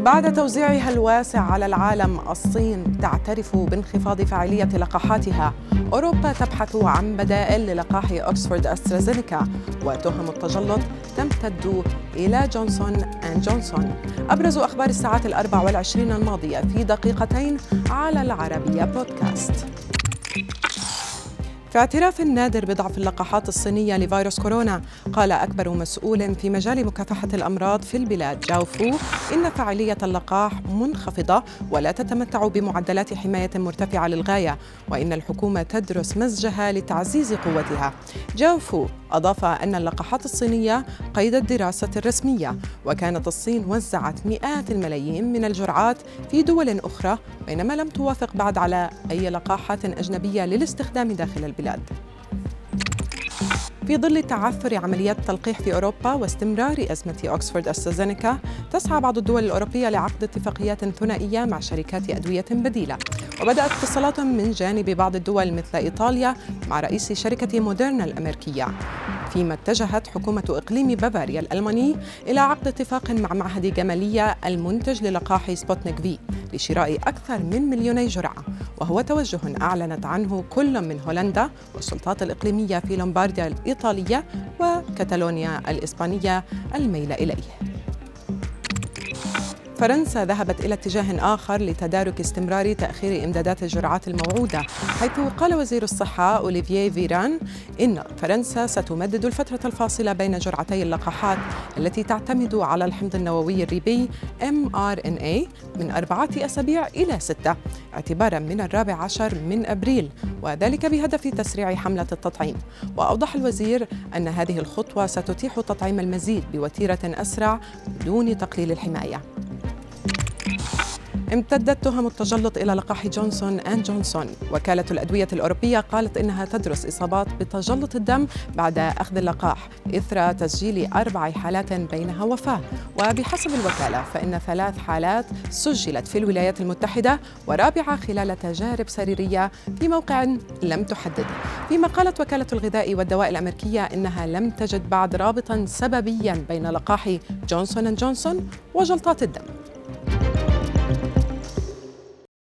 بعد توزيعها الواسع على العالم الصين تعترف بانخفاض فاعلية لقاحاتها. أوروبا تبحث عن بدائل للقاح أكسفورد أسترازينيكا وتهم التجلط تمتد إلى جونسون أند جونسون. أبرز أخبار الساعات الأربع والعشرين الماضية في دقيقتين على العربية بودكاست. في اعتراف نادر بضعف اللقاحات الصينية لفيروس كورونا قال أكبر مسؤول في مجال مكافحة الأمراض في البلاد جاو فو إن فاعلية اللقاح منخفضة ولا تتمتع بمعدلات حماية مرتفعة للغاية وإن الحكومة تدرس مزجها لتعزيز قوتها. جاو فو أضاف أن اللقاحات الصينية قيد الدراسة الرسمية وكانت الصين وزعت مئات الملايين من الجرعات في دول أخرى بينما لم توافق بعد على أي لقاحات أجنبية للاستخدام داخل البلاد. في ظل تعثر عمليات التلقيح في أوروبا واستمرار أزمة أكسفورد أسترازينيكا تسعى بعض الدول الأوروبية لعقد اتفاقيات ثنائية مع شركات أدوية بديلة. وبدأت اتصالات من جانب بعض الدول مثل إيطاليا مع رئيس شركة موديرنا الأمريكية فيما اتجهت حكومة إقليم بافاريا الألماني إلى عقد اتفاق مع معهد جمالية المنتج للقاح سبوتنيك في لشراء أكثر من مليوني جرعة وهو توجه أعلنت عنه كل من هولندا والسلطات الإقليمية في لومبارديا الإيطالية وكتالونيا الإسبانية الميل إليه. فرنسا ذهبت إلى اتجاه آخر لتدارك استمرار تأخير إمدادات الجرعات الموعودة حيث قال وزير الصحة أوليفييه فيران إن فرنسا ستمدد الفترة الفاصلة بين جرعتي اللقاحات التي تعتمد على الحمض النووي الريبي mRNA من أربعة أسابيع إلى ستة اعتبارا من الرابع عشر من أبريل وذلك بهدف تسريع حملة التطعيم. وأوضح الوزير أن هذه الخطوة ستتيح تطعيم المزيد بوتيرة أسرع بدون تقليل الحماية. امتدت تهم التجلط إلى لقاح جونسون أند جونسون. وكالة الأدوية الأوروبية قالت إنها تدرس إصابات بتجلط الدم بعد أخذ اللقاح إثر تسجيل أربع حالات بينها وفاة. وبحسب الوكالة فإن ثلاث حالات سجلت في الولايات المتحدة ورابعة خلال تجارب سريرية في موقع لم تحدد. فيما قالت وكالة الغذاء والدواء الأمريكية إنها لم تجد بعد رابطا سببيا بين لقاح جونسون أند جونسون وجلطات الدم.